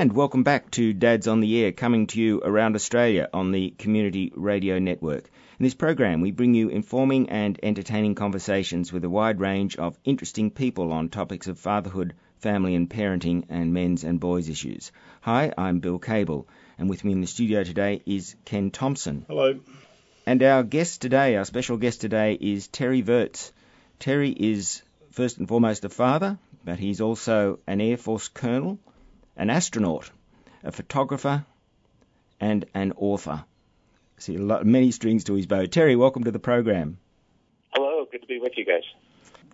And welcome back to Dads on the Air, coming to you around Australia on the Community Radio Network. In this program, we bring you informing and entertaining conversations with a wide range of interesting people on topics of fatherhood, family and parenting, and men's and boys' issues. Hi, I'm Bill Cable, and with me in the studio today is Ken Thompson. Hello. And our guest today, our special guest today, is Terry Virts. Terry is first and foremost a father, but he's also an Air Force colonel an astronaut, a photographer, and an author. See, lot, many strings to his bow. Terry, welcome to the program. Hello, good to be with you guys.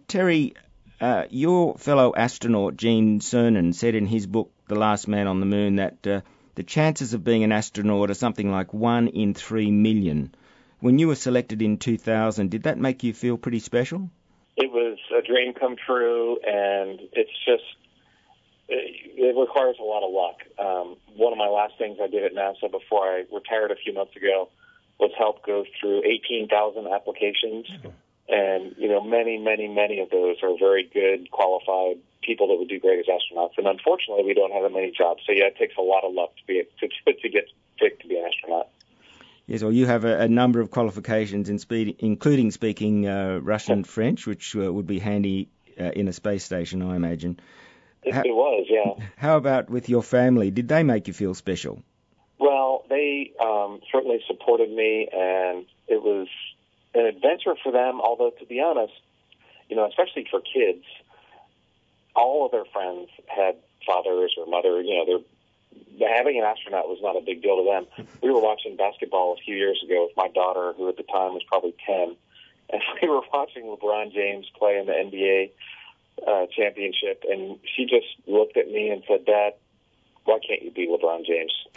Terry, uh, your fellow astronaut Gene Cernan said in his book, The Last Man on the Moon, that uh, the chances of being an astronaut are something like one in three million. When you were selected in 2000, did that make you feel pretty special? It was a dream come true, and it's just it requires a lot of luck. Um, one of my last things I did at NASA before I retired a few months ago was help go through 18,000 applications. Mm-hmm. And, you know, many, many, many of those are very good, qualified people that would do great as astronauts. And unfortunately, we don't have that many jobs. So, yeah, it takes a lot of luck to be to, to get picked to be an astronaut. Yes, well, you have a, a number of qualifications, in speed, including speaking uh, Russian French, which uh, would be handy uh, in a space station, I imagine. How, it was, yeah. How about with your family? Did they make you feel special? Well, they um, certainly supported me, and it was an adventure for them. Although, to be honest, you know, especially for kids, all of their friends had fathers or mother. You know, they're having an astronaut was not a big deal to them. We were watching basketball a few years ago with my daughter, who at the time was probably ten, and we were watching LeBron James play in the NBA uh, championship, and she just looked at me and said, "Dad, why can't you be LeBron James?"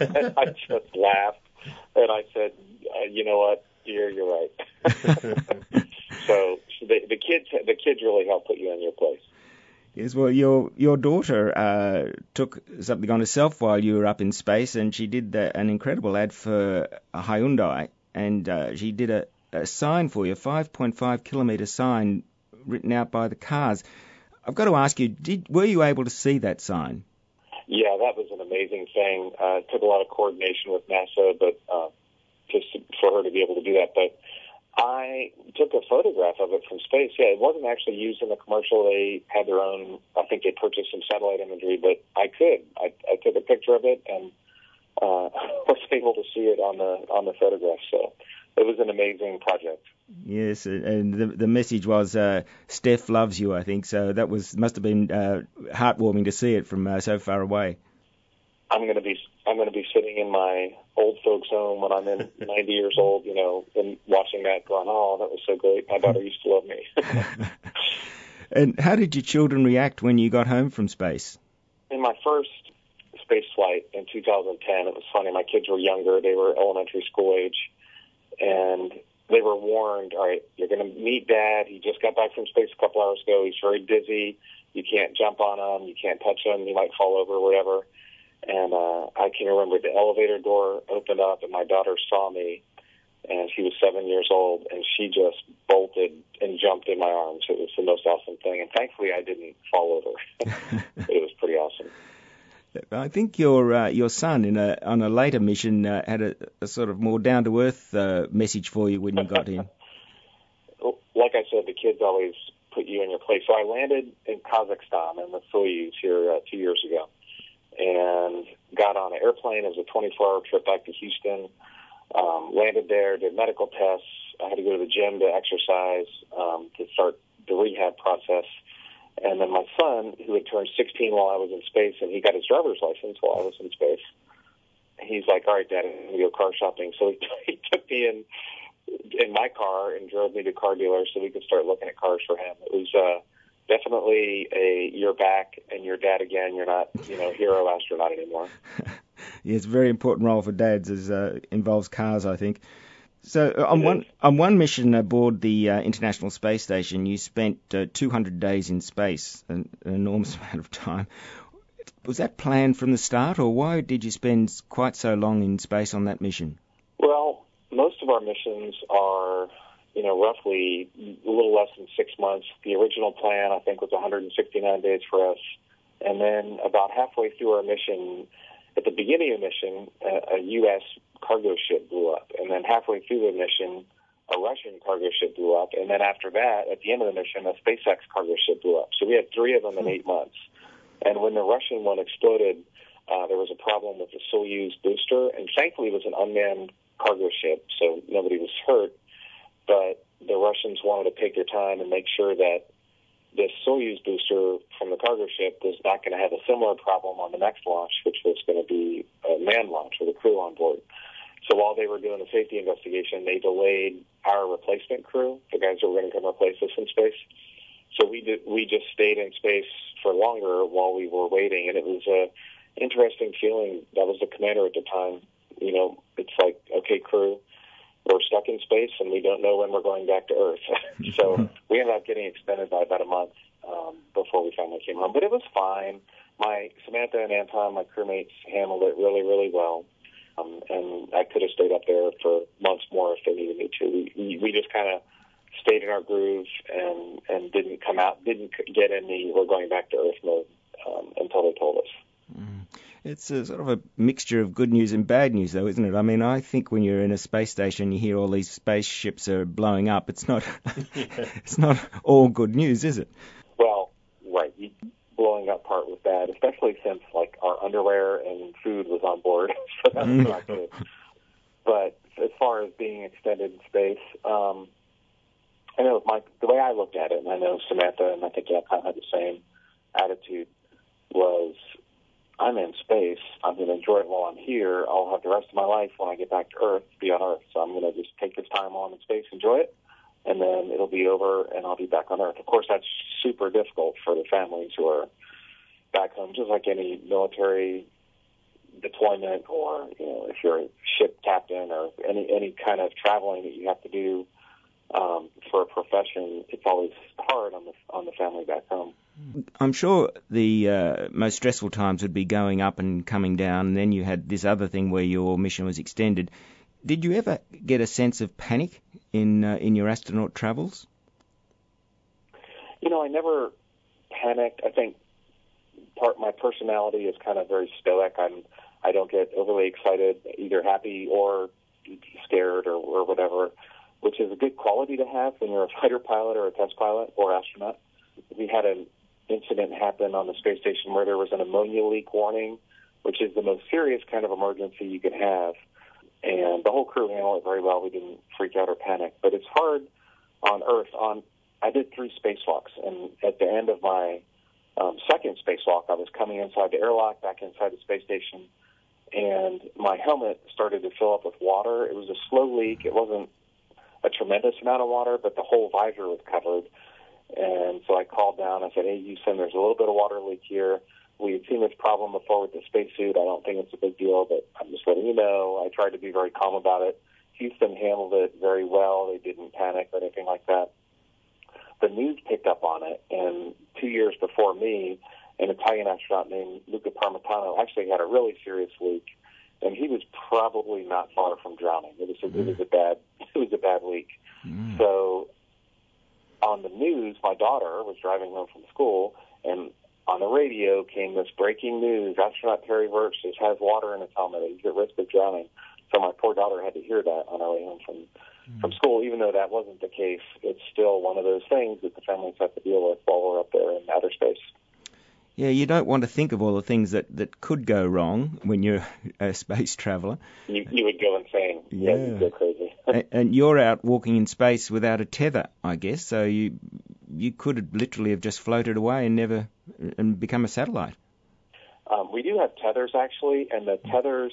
and I just laughed, and I said, uh, "You know what, dear, you're right." so the, the kids, the kids really help put you in your place. Yes, well, your your daughter uh, took something on herself while you were up in space, and she did the, an incredible ad for a Hyundai, and uh, she did a, a sign for you, a 5.5 kilometre sign written out by the cars. I've got to ask you, did were you able to see that sign? Yeah, that was an amazing thing. Uh, it took a lot of coordination with NASA, but uh, just for her to be able to do that. But I took a photograph of it from space. Yeah, it wasn't actually used in the commercial. They had their own. I think they purchased some satellite imagery, but I could. I, I took a picture of it and uh, was able to see it on the on the photograph. So it was an amazing project. Yes, and the the message was uh, Steph loves you. I think so. That was must have been uh, heartwarming to see it from uh, so far away. I'm going to be I'm going to be sitting in my old folks' home when I'm in 90 years old, you know, and watching that, going, "Oh, that was so great. My daughter used to love me." and how did your children react when you got home from space? In my first space flight in 2010, it was funny. My kids were younger; they were elementary school age, and they were warned, all right, you're going to meet dad. He just got back from space a couple hours ago. He's very busy. You can't jump on him. You can't touch him. He might fall over or whatever. And uh, I can remember the elevator door opened up and my daughter saw me and she was seven years old and she just bolted and jumped in my arms. It was the most awesome thing. And thankfully I didn't fall over. it was pretty awesome. I think your uh, your son in a on a later mission uh, had a, a, sort of more down to earth uh, message for you when you got in. like I said, the kids always put you in your place. So I landed in Kazakhstan in the Soyuz here uh, two years ago, and got on an airplane. It was a 24-hour trip back to Houston. Um, landed there, did medical tests. I had to go to the gym to exercise um, to start the rehab process and then my son, who had turned 16 while I was in space, and he got his driver's license while I was in space. He's like, "All right, Dad, I'm gonna go car shopping." So he, he took me in in my car and drove me to car dealers so we could start looking at cars for him. It was uh, definitely a you're back and you're dad again. You're not, you know, hero astronaut anymore. yeah, it's a very important role for dads. As uh, involves cars, I think. So uh, on one on one mission aboard the uh, International Space Station, you spent uh, 200 days in space, an, an, enormous amount of time. Was that planned from the start, or why did you spend quite so long in space on that mission? Well, most of our missions are, you know, roughly a little less than six months. The original plan, I think, was 169 days for us. And then about halfway through our mission, at the beginning of the mission, a, a U.S. cargo ship blew up. And then halfway through the mission, a Russian cargo ship blew up. And then after that, at the end of the mission, a SpaceX cargo ship blew up. So we had three of them in eight months. And when the Russian one exploded, uh, there was a problem with the Soyuz booster. And thankfully, it was an unmanned cargo ship, so nobody was hurt. But the Russians wanted to take their time and make sure that this Soyuz booster from the cargo ship was not going to have a similar problem on the next launch, which was going to be a manned launch with a crew on board. So while they were doing the safety investigation, they delayed our replacement crew, the guys that were going to come replace us in space. So we did, we just stayed in space for longer while we were waiting, and it was a interesting feeling. That was the commander at the time. You know, it's like, okay, crew, we're stuck in space and we don't know when we're going back to Earth. so we ended up getting extended by about a month um, before we finally came home. But it was fine. My Samantha and Anton, my crewmates, handled it really, really well. And I could have stayed up there for months more if they needed me to. We, we just kind of stayed in our groove and and didn't come out, didn't get in the we're going back to Earth mode um, until they told us. Mm. It's a sort of a mixture of good news and bad news, though, isn't it? I mean, I think when you're in a space station, you hear all these spaceships are blowing up. It's not, it's not all good news, is it? Well, right. The blowing up part was bad, especially since like our underwear and food was on board, so that's mm. not good. But as far as being extended in space, um, I know my the way I looked at it, and I know Samantha and I think yeah, kind of had the same attitude was I'm in space. I'm going to enjoy it while I'm here. I'll have the rest of my life when I get back to Earth, be on Earth. So I'm going to just take this time on in space, enjoy it, and then it'll be over and I'll be back on Earth. Of course, that's super difficult for the families who are back home, just like any military deployment or, you know, if you're a ship captain or any, any kind of traveling that you have to do um, for a profession, it's always hard on the, on the family back home. I'm sure the uh, most stressful times would be going up and coming down, and then you had this other thing where your mission was extended. Did you ever get a sense of panic in uh, in your astronaut travels? You know, I never panicked. I think part my personality is kind of very stoic. I'm I don't get overly excited, either happy or scared or, or whatever, which is a good quality to have when you're a fighter pilot or a test pilot or astronaut. We had an incident happened on the space station where there was an ammonia leak warning, which is the most serious kind of emergency you can have. And the whole crew handled it very well. We didn't freak out or panic. But it's hard on Earth. On I did three spacewalks, and at the end of my um, second spacewalk, I was coming inside the airlock, back inside the space station, and my helmet started to fill up with water. It was a slow leak. It wasn't a tremendous amount of water, but the whole visor was covered. And so I called down. I said, "Hey, Houston, there's a little bit of water leak here. We had seen this problem before with the spacesuit. I don't think it's a big deal, but I'm just letting you know." I tried to be very calm about it. Houston handled it very well. They didn't panic or anything like that. The news picked up on it, and two years before me, an Italian astronaut named Luca Parmitano actually had a really serious leak, and he was probably not far from drowning. It was a, mm. it was a bad it was a bad leak. Mm. So on the news, my daughter was driving home from school, and on the radio came this breaking news: astronaut Terry Virts has water in his helmet; he's at risk of drowning. So my poor daughter had to hear that on our way home from. From school. Even though that wasn't the case, it's still one of those things that the families have to deal with while we're up there in outer space. Yeah, you don't want to think of all the things that, that could go wrong when you're a space traveller. You, you would go insane. Yeah, yeah you'd go crazy. and, and you're out walking in space without a tether, I guess. So you you could literally have just floated away and never and become a satellite. Um, we do have tethers actually, and the tethers.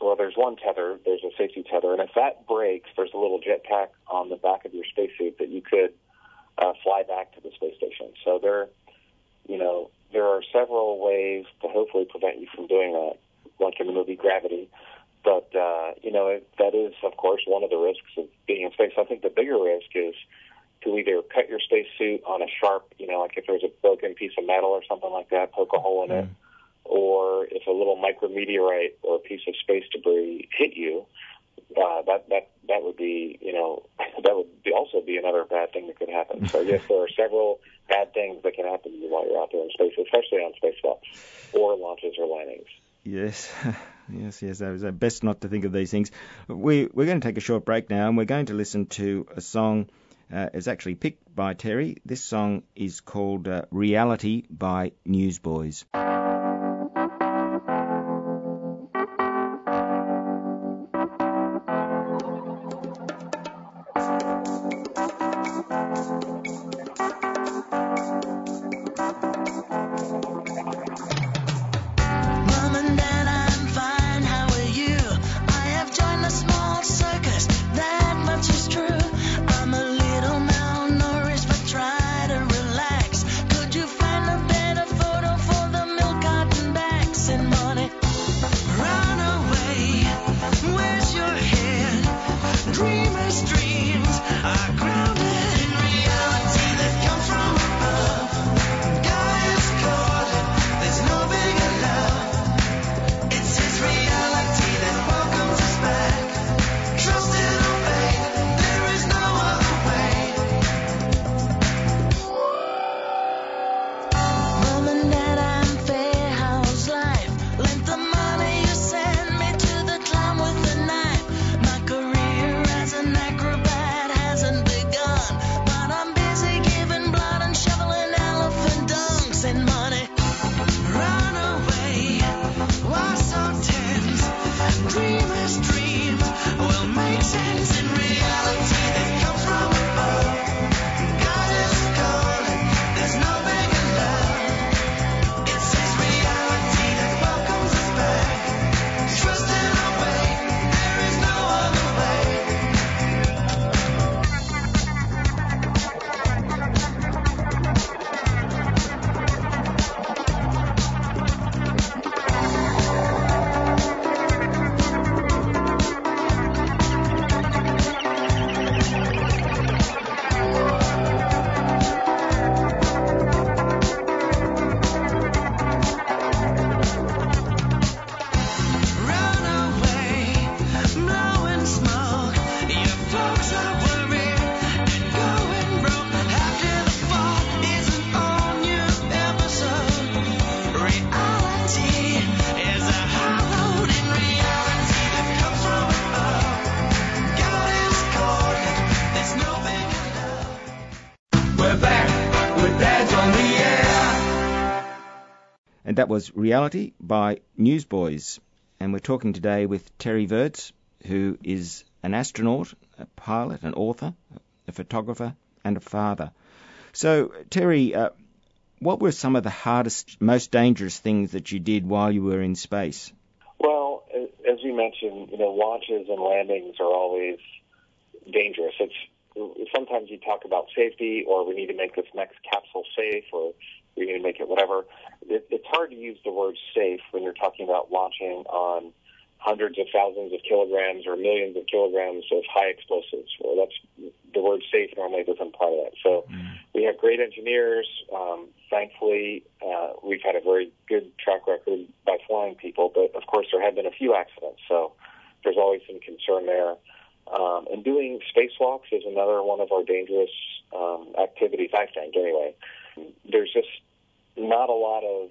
Well, there's one tether. There's a safety tether, and if that breaks, there's a little jetpack on the back of your spacesuit that you could uh, fly back to the space station. So they're, you know, there are several ways to hopefully prevent you from doing that, like in the movie Gravity. But uh, you know that is, of course, one of the risks of being in space. I think the bigger risk is to either cut your spacesuit on a sharp, you know, like if there's a broken piece of metal or something like that, poke a hole in mm. it, or if a little micrometeorite or a piece of space debris hit you, uh, that that that would be, you know, that would be also be another bad thing that could happen. So yes, there are several bad things that can happen to you while you're out there in space, especially on spacewalks or launches or landings. Yes, yes, yes. It was best not to think of these things. We, we're going to take a short break now, and we're going to listen to a song. Uh, it's actually picked by Terry. This song is called uh, Reality by Newsboys. Was Reality by Newsboys. And we're talking today with Terry Virts, who is an astronaut, a pilot, an author, a photographer, and a father. So, Terry, uh, what were some of the hardest, most dangerous things that you did while you were in space? Well, as you mentioned, you know, launches and landings are always dangerous. It's sometimes you talk about safety, or we need to make this next capsule safe, or we need to make it whatever it, it's hard to use the word safe when you're talking about launching on hundreds of thousands of kilograms or millions of kilograms of high explosives. Well, that's the word safe normally doesn't apply to that. So mm. we have great engineers. Um, thankfully, uh, we've had a very good track record by flying people, but of course there have been a few accidents. So there's always some concern there. Um, and doing spacewalks is another one of our dangerous um, activities, I think, anyway. There's just not a lot of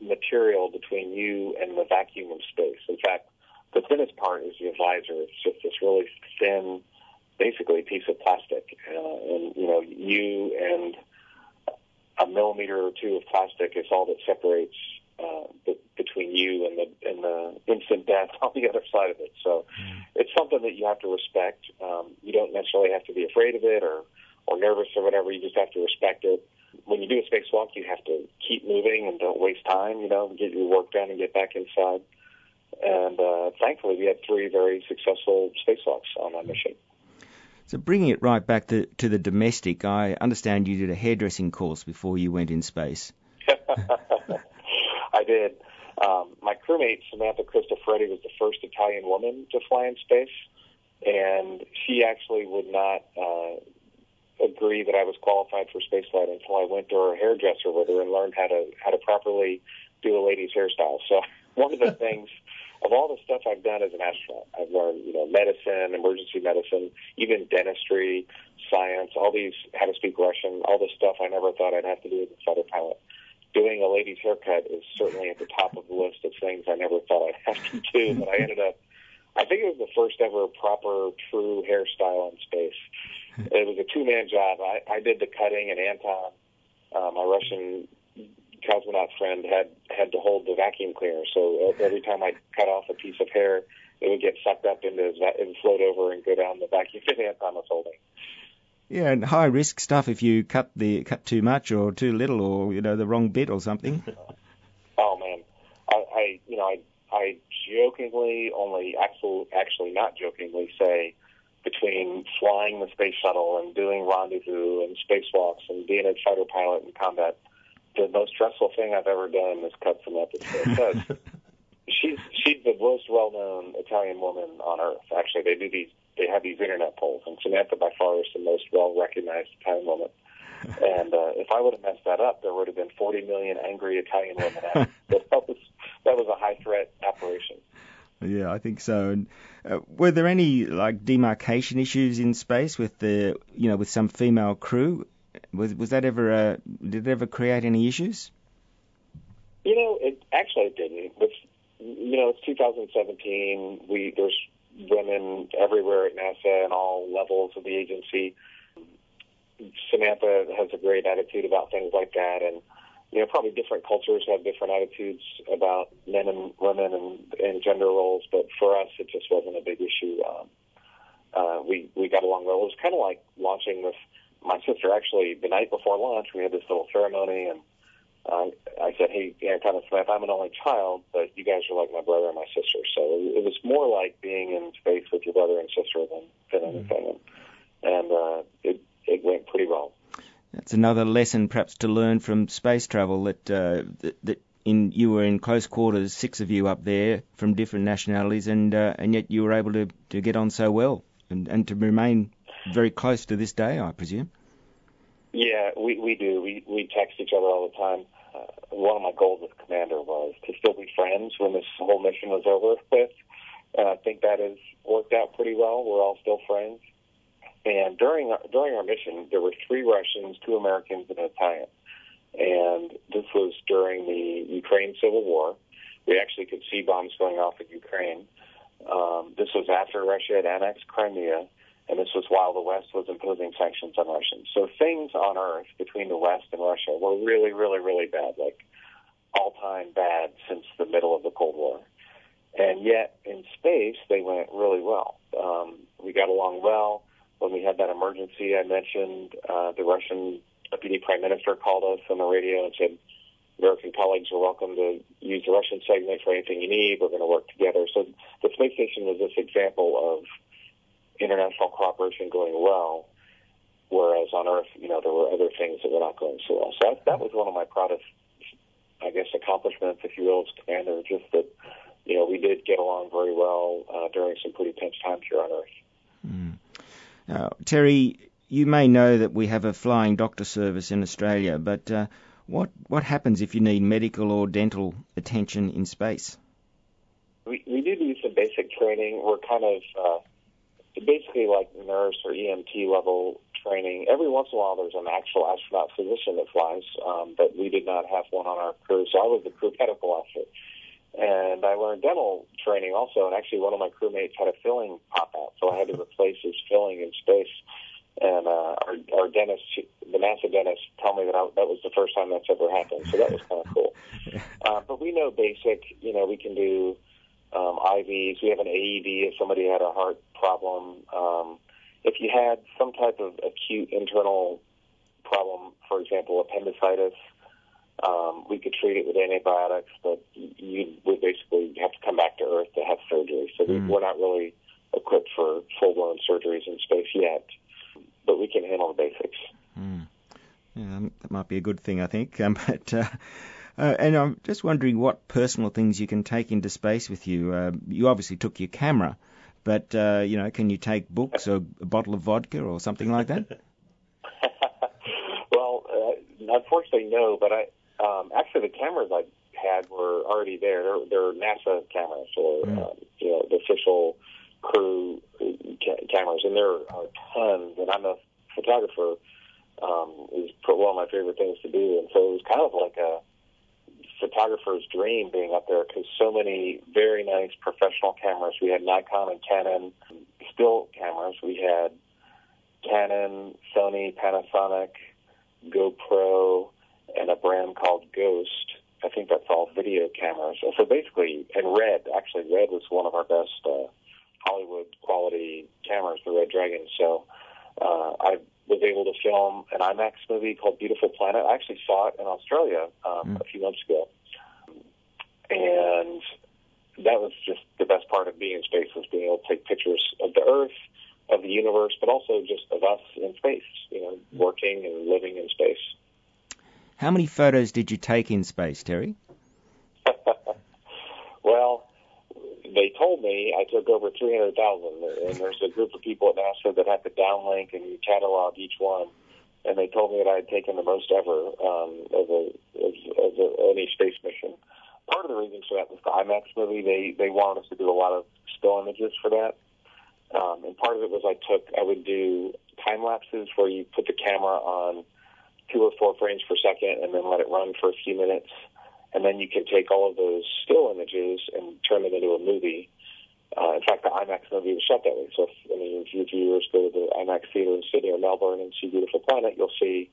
material between you and the vacuum of space. In fact, the thinnest part is the visor. It's just this really thin, basically piece of plastic, uh, and you know, you and a millimeter or two of plastic is all that separates uh, b- between you and the and the instant death on the other side of it. So mm. it's something that you have to respect. Um, you don't necessarily have to be afraid of it or or nervous or whatever. You just have to respect it when you do a spacewalk, you have to keep moving and don't waste time. You know, get your work done and get back inside. And uh, thankfully, we had three very successful spacewalks on that mission. So, bringing it right back to, to the domestic, I understand you did a hairdressing course before you went in space. I did. Um, my crewmate Samantha Cristoforetti was the first Italian woman to fly in space, and she actually would not uh, agree that I was qualified for spaceflight until I went to her hairdresser with her and learned how to how to properly do a lady's hairstyle. So one of the things of all the stuff I've done as an astronaut, I've learned, you know, medicine, emergency medicine, even dentistry, science, all these, how to speak Russian, all this stuff I never thought I'd have to do as a fighter pilot. Doing a lady's haircut is certainly at the top of the list of things I never thought I'd have to do, but I ended up, I think it was the first ever proper, true hairstyle in space. It was a two-man job. I, I did the cutting, and Anton, uh, my Russian cosmonaut friend had had to hold the vacuum cleaner. So every time I cut off a piece of hair, it would get sucked up into his va- and float over and go down the vacuum that Anton was holding. Yeah, and high risk stuff if you cut the cut too much or too little or you know the wrong bit or something. oh man, I, I you know I I jokingly only actually actually not jokingly say between flying the space shuttle and doing rendezvous and spacewalks and being a fighter pilot in combat the most stressful thing I've ever done is cut some episodes. she's she's the most well known Italian woman on earth. Actually, they do these they have these internet polls, and Samantha by far is the most well recognized Italian woman. And uh, if I would have messed that up, there would have been 40 million angry Italian women. Out. that was that was a high threat operation. Yeah, I think so. And uh, were there any like demarcation issues in space with the you know with some female crew? Was was that ever uh, did it ever create any issues? You know, it actually it didn't. But you know, it's 2017. We there's women everywhere at NASA and all levels of the agency. Samantha has a great attitude about things like that, and you know, probably different cultures have different attitudes about men and women and, and gender roles. But for us, it just wasn't a big issue. Um, uh, we we got along well. It was kind of like launching with my sister actually the night before launch we had this little ceremony and uh, I said, hey, Anton and Smith, I'm an only child, but you guys are like my brother and my sister. So it was more like being in space with your brother and sister than, than mm-hmm. anything. And, and uh, it, it went pretty well. That's another lesson perhaps to learn from space travel that, uh, that, that in you were in close quarters, six of you up there from different nationalities, and uh, and yet you were able to, to get on so well and, and to remain very close to this day, I presume. Yeah, we we do. We we text each other all the time. Uh, one of my goals as commander was to still be friends when this whole mission was over with. And I think that has worked out pretty well. We're all still friends. And during our, during our mission, there were three Russians, two Americans, and an Italian. And this was during the Ukraine Civil War. We actually could see bombs going off in Ukraine. Um, this was after Russia had annexed Crimea and this was while the West was imposing sanctions on Russians. So things on Earth between the West and Russia were really, really, really bad, like all-time bad since the middle of the Cold War. And yet, in space, they went really well. Um, we got along well. When we had that emergency I mentioned, uh, the Russian deputy prime minister called us on the radio and said, American colleagues are welcome to use the Russian segment for anything you need. We're going to work together. So the space station was this example of international cooperation going well, whereas on Earth, you know, there were other things that were not going so well. So that, that was one of my proudest, I guess, accomplishments, if you will, as commander, just that, you know, we did get along very well uh, during some pretty tense times here on Earth. Mm. Uh, Terry, you may know that we have a flying doctor service in Australia, but uh, what what happens if you need medical or dental attention in space? We, we do do some basic training. We're kind of uh, basically like nurse or EMT level training. Every once in a while, there's an actual astronaut physician that flies, um, but we did not have one on our crew. So I was the crew medical officer, and I learned dental training also. And actually, one of my crewmates had a filling pop out, so I had to replace his filling in space. And uh, our, our dentist, the NASA dentist, told me that I, that was the first time that's ever happened. So that was kind of cool. Uh, but we know basic. You know, we can do um, IVs. We have an AED if somebody had a heart problem. Um, if you had some type of acute internal problem, for example, appendicitis, um, we could treat it with antibiotics, but you would basically have to come back to Earth to have surgery. So mm. we're not really equipped for full-blown surgeries in space yet, but we can handle the basics. Mm. Yeah, that might be a good thing, I think. Um, but uh, uh, and I'm just wondering what personal things you can take into space with you. Uh, you obviously took your camera, but uh, you know, can you take books or a bottle of vodka or something like that? well, uh, unfortunately, no. But I um, actually the cameras I had were already there. They're, they're NASA cameras or Mm. um, you know the official crew ca- cameras, and there are tons. And I'm a photographer. Um, is one of my favorite things to do, and so it was kind of like a photographer's dream being up there because so many very nice professional cameras. We had Nikon and Canon still cameras. We had Canon, Sony, Panasonic, GoPro, and a brand called Ghost. I think that's all video cameras. So basically, and Red, actually, Red was one of our best uh, Hollywood quality cameras, the Red Dragon. So uh, I was able to film an IMAX movie called Beautiful Planet. I actually saw it in Australia um, Mm. a few months ago. And that was just the best part of being in space was being able to take pictures of the Earth, of the universe, but also just of us in space, you know, working and living in space. How many photos did you take in space, Terry? well, they told me I took over 300,000, and there's a group of people at NASA that have to downlink and catalog each one. And they told me that I had taken the most ever um, of, a, of, of a, any space mission. Part of the reason for that was the IMAX movie. They they wanted us to do a lot of still images for that, um, and part of it was I took I would do time lapses where you put the camera on two or four frames per second and then let it run for a few minutes and then you can take all of those still images and turn them into a movie. Uh, in fact, the IMAX movie was shot that way. So, if, any of your viewers go to the IMAX theater in Sydney or Melbourne and see Beautiful Planet, you'll see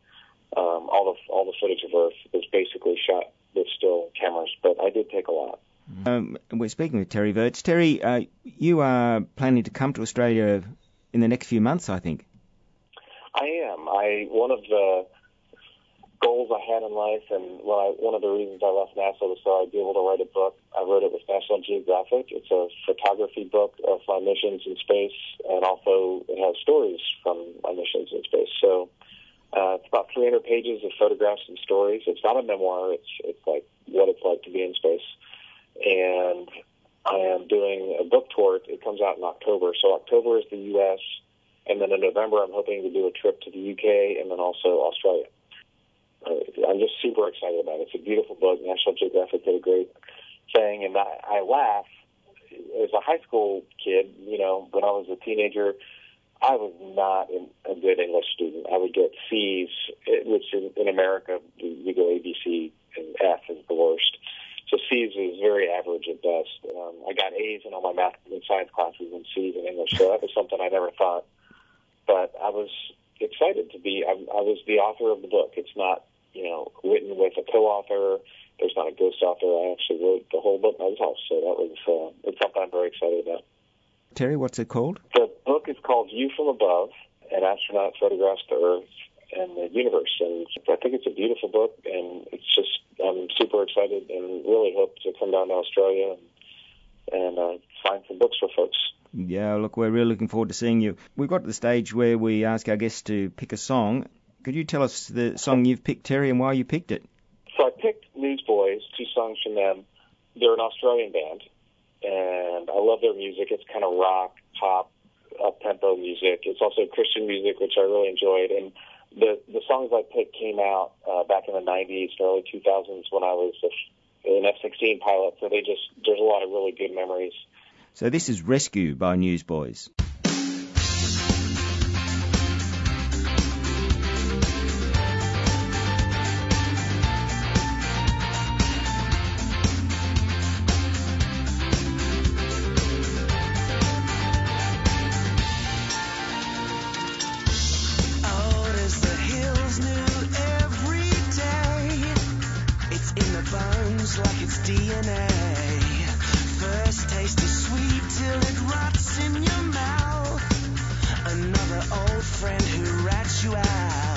um, all the all the footage of Earth is basically shot with still cameras. But I did take a lot. Um, we're speaking with Terry Virts. Terry, uh, you are planning to come to Australia in the next few months, I think. I am. I one of the goals I had in life, and when I, one of the reasons I left NASA was so I'd be able to write a book. I wrote it with National Geographic. It's a photography book of my missions in space, and also it has stories from my missions in space. So uh, it's about 300 pages of photographs and stories. It's not a memoir. It's it's like what it's like to be in space, and I am doing a book tour. It comes out in October. So October is the U.S. And then in November, I'm hoping to do a trip to the UK and then also Australia. Uh, I'm just super excited about it. It's a beautiful book. National Geographic did a great thing, and I, I laugh. As a high school kid, you know, when I was a teenager, I was not a good English student. I would get C's, eh, which in, in America you go A, B, C, and F is the worst. So C's is very average at best. Um, I got A's in all my math and science classes and C's in English, so that was something I never thought. But I was excited to be. I, I was the author of the book. It's not, you know, written with a co-author. There's not a ghost author. I actually wrote the whole book myself, so that was uh, it's something I'm very excited about. Terry, what's it called? The book is called View from Above: An Astronaut Photographs the Earth and the Universe, and I think it's a beautiful book, and it's just I'm super excited and really hope to come down to Australia and, and uh, find some books for folks. Yeah, look, we're really looking forward to seeing you. We've got to the stage where we ask our guests to pick a song. Could you tell us the song you've picked, Terry, and why you picked it? So I picked Newsboys, two songs from them. They're an Australian band, and I love their music. It's kind of rock, pop, up-tempo music. It's also Christian music, which I really enjoyed. And the the songs I picked came out uh, back in the 90s, early 2000s when I was an F-16 pilot. So they just there's a lot of really good memories. So this is Rescue by Newsboys. Mouth. Old friend who rats you out.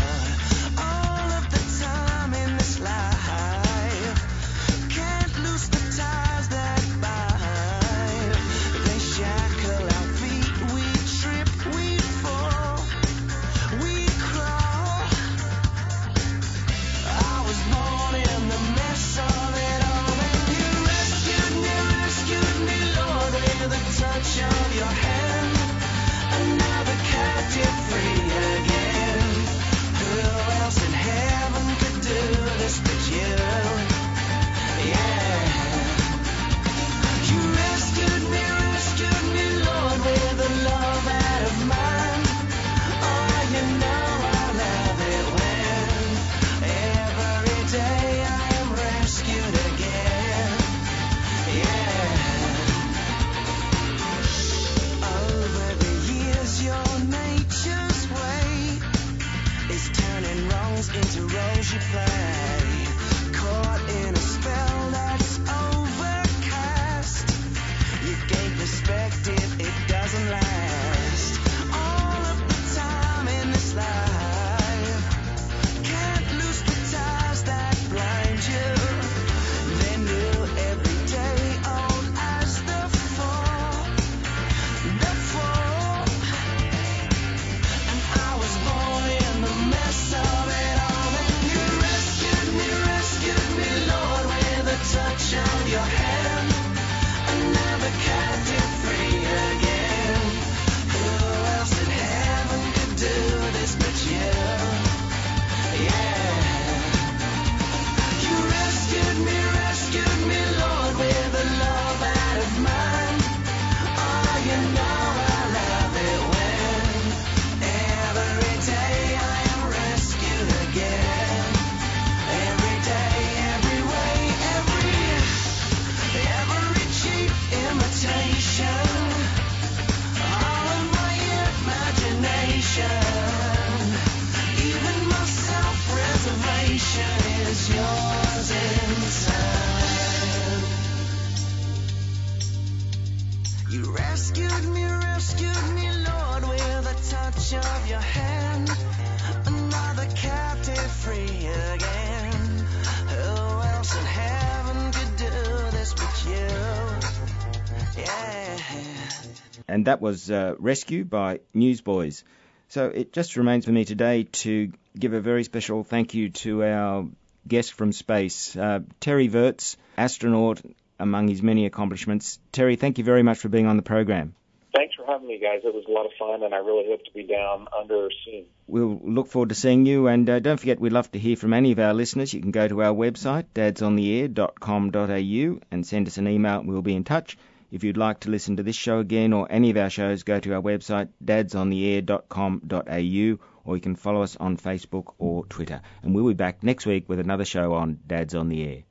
And that was uh, Rescue by Newsboys. So it just remains for me today to give a very special thank you to our guest from space, uh, Terry Virts, astronaut among his many accomplishments. Terry, thank you very much for being on the program. Thanks for having me, guys. It was a lot of fun, and I really hope to be down under soon. We'll look forward to seeing you, and uh, don't forget we'd love to hear from any of our listeners. You can go to our website, dadsontheair.com.au, and send us an email. And we'll be in touch. If you'd like to listen to this show again or any of our shows, go to our website, dadsontheair.com.au, or you can follow us on Facebook or Twitter. And we'll be back next week with another show on Dads on the Air.